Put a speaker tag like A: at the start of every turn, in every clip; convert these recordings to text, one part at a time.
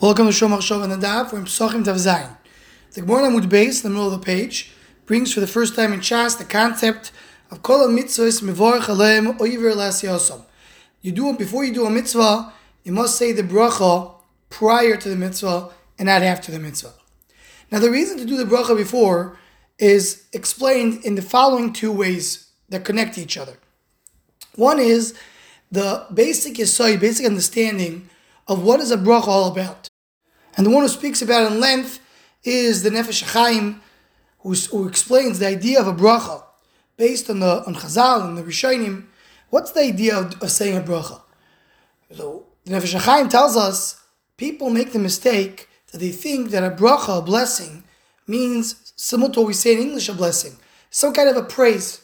A: Welcome to Shomar Shov and Daf. We're in Pesachim Tav Zayin. The Gemara Amud in the middle of the page, brings for the first time in Shas the concept of Kol mitzvahs mivorach aleim oiver las yosam. You do before you do a mitzvah. You must say the bracha prior to the mitzvah and not after the mitzvah. Now, the reason to do the bracha before is explained in the following two ways that connect to each other. One is the basic yesod, basic understanding of what is a bracha all about. And the one who speaks about it in length is the Nefesh Chaim, who, who explains the idea of a bracha based on the on Chazal and the Rishonim. What's the idea of, of saying a bracha? So the Nefesh Chaim tells us people make the mistake that they think that a bracha, a blessing, means similar to what we say in English, a blessing, some kind of a praise.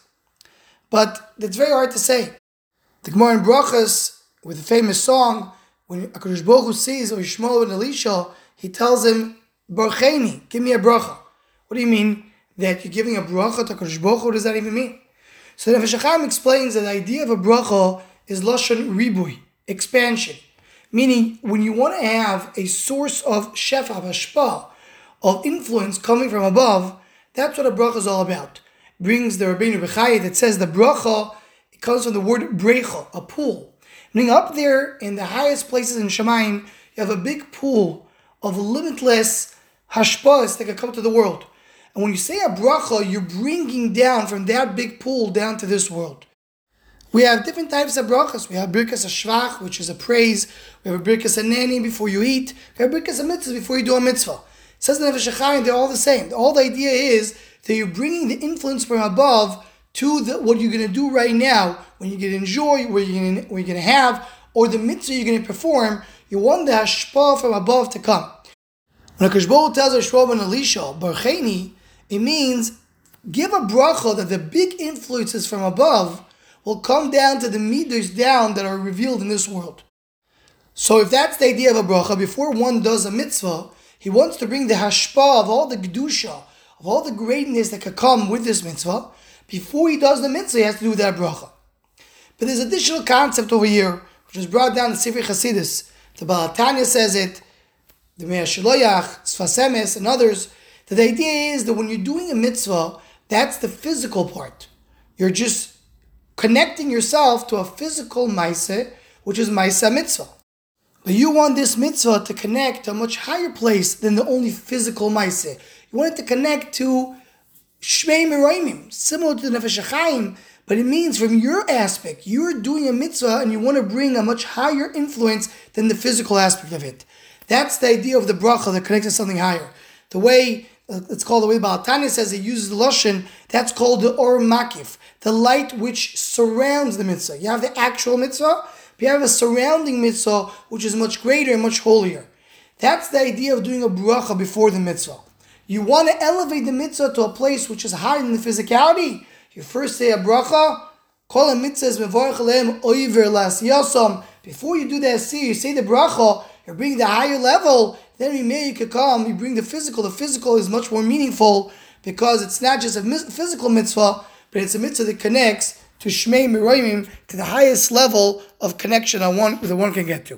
A: But it's very hard to say. The Gemara in Brachas, with the famous song, when Akadosh Baruch Hu sees Yishmael ben Elisha, he tells him, "Barcheni, give me a bracha." What do you mean that you're giving a bracha to Akadosh Baruch Hu? What does that even mean? So the Nefesh explains that the idea of a bracha is lashon ribui, expansion, meaning when you want to have a source of shefa, of hashpa, of influence coming from above, that's what a bracha is all about. Brings the Rabbeinu Bechai that says the bracha it comes from the word brecha, a pool. Meaning up there in the highest places in Shemaim, you have a big pool of limitless hashpas that can come to the world. And when you say a bracha, you're bringing down from that big pool down to this world. We have different types of brachas. We have birkas shvach, which is a praise. We have a birkas nani before you eat. We have birkas mitzvah before you do a mitzvah. It says in the they're all the same. All the idea is that you're bringing the influence from above to the, what you're going to do right now, when you're going to enjoy, what you're going to, have, or the mitzvah you're going to perform, you want the hashpah from above to come. When a Baruch tells Yishmael ben Elisha, Barcheni, it means give a bracha that the big influences from above will come down to the midas down that are revealed in this world. So if that's the idea of a bracha, before one does a mitzvah, he wants to bring the hashpah of all the kedusha, of all the greatness that could come with this mitzvah, before he does the mitzvah, he has to do that bracha. But there's additional concept over here, which is brought down in Sifri Chasidus. The Baal HaTanya says it, the Mei HaShiloach, Sfas Emes, and others, that the idea is that when you're doing a mitzvah, that's the physical part. You're just connecting yourself to a physical maise, which is maise mitzvah. But you want this mitzvah to connect to a much higher place than the only physical maise. You want it to connect to Shmei Meraimim, similar to the Nefesh but it means from your aspect, you're doing a mitzvah and you want to bring a much higher influence than the physical aspect of it. That's the idea of the bracha that connects to something higher. The way uh, it's called the way Baal HaTanya says it uses the lashon. That's called the or makif, the light which surrounds the mitzvah. You have the actual mitzvah, but you have a surrounding mitzvah which is much greater and much holier. That's the idea of doing a bracha before the mitzvah. You want to elevate the mitzvah to a place which is higher than the physicality. You first say a bracha, call mitzvahs oiver las yosam. Before you do that see, you say the bracha, you're bringing the higher level. Then we may you could come, you bring the physical. The physical is much more meaningful because it's not just a physical mitzvah, but it's a mitzvah that connects to Shmei Miroimim, to the highest level of connection that one, that one can get to.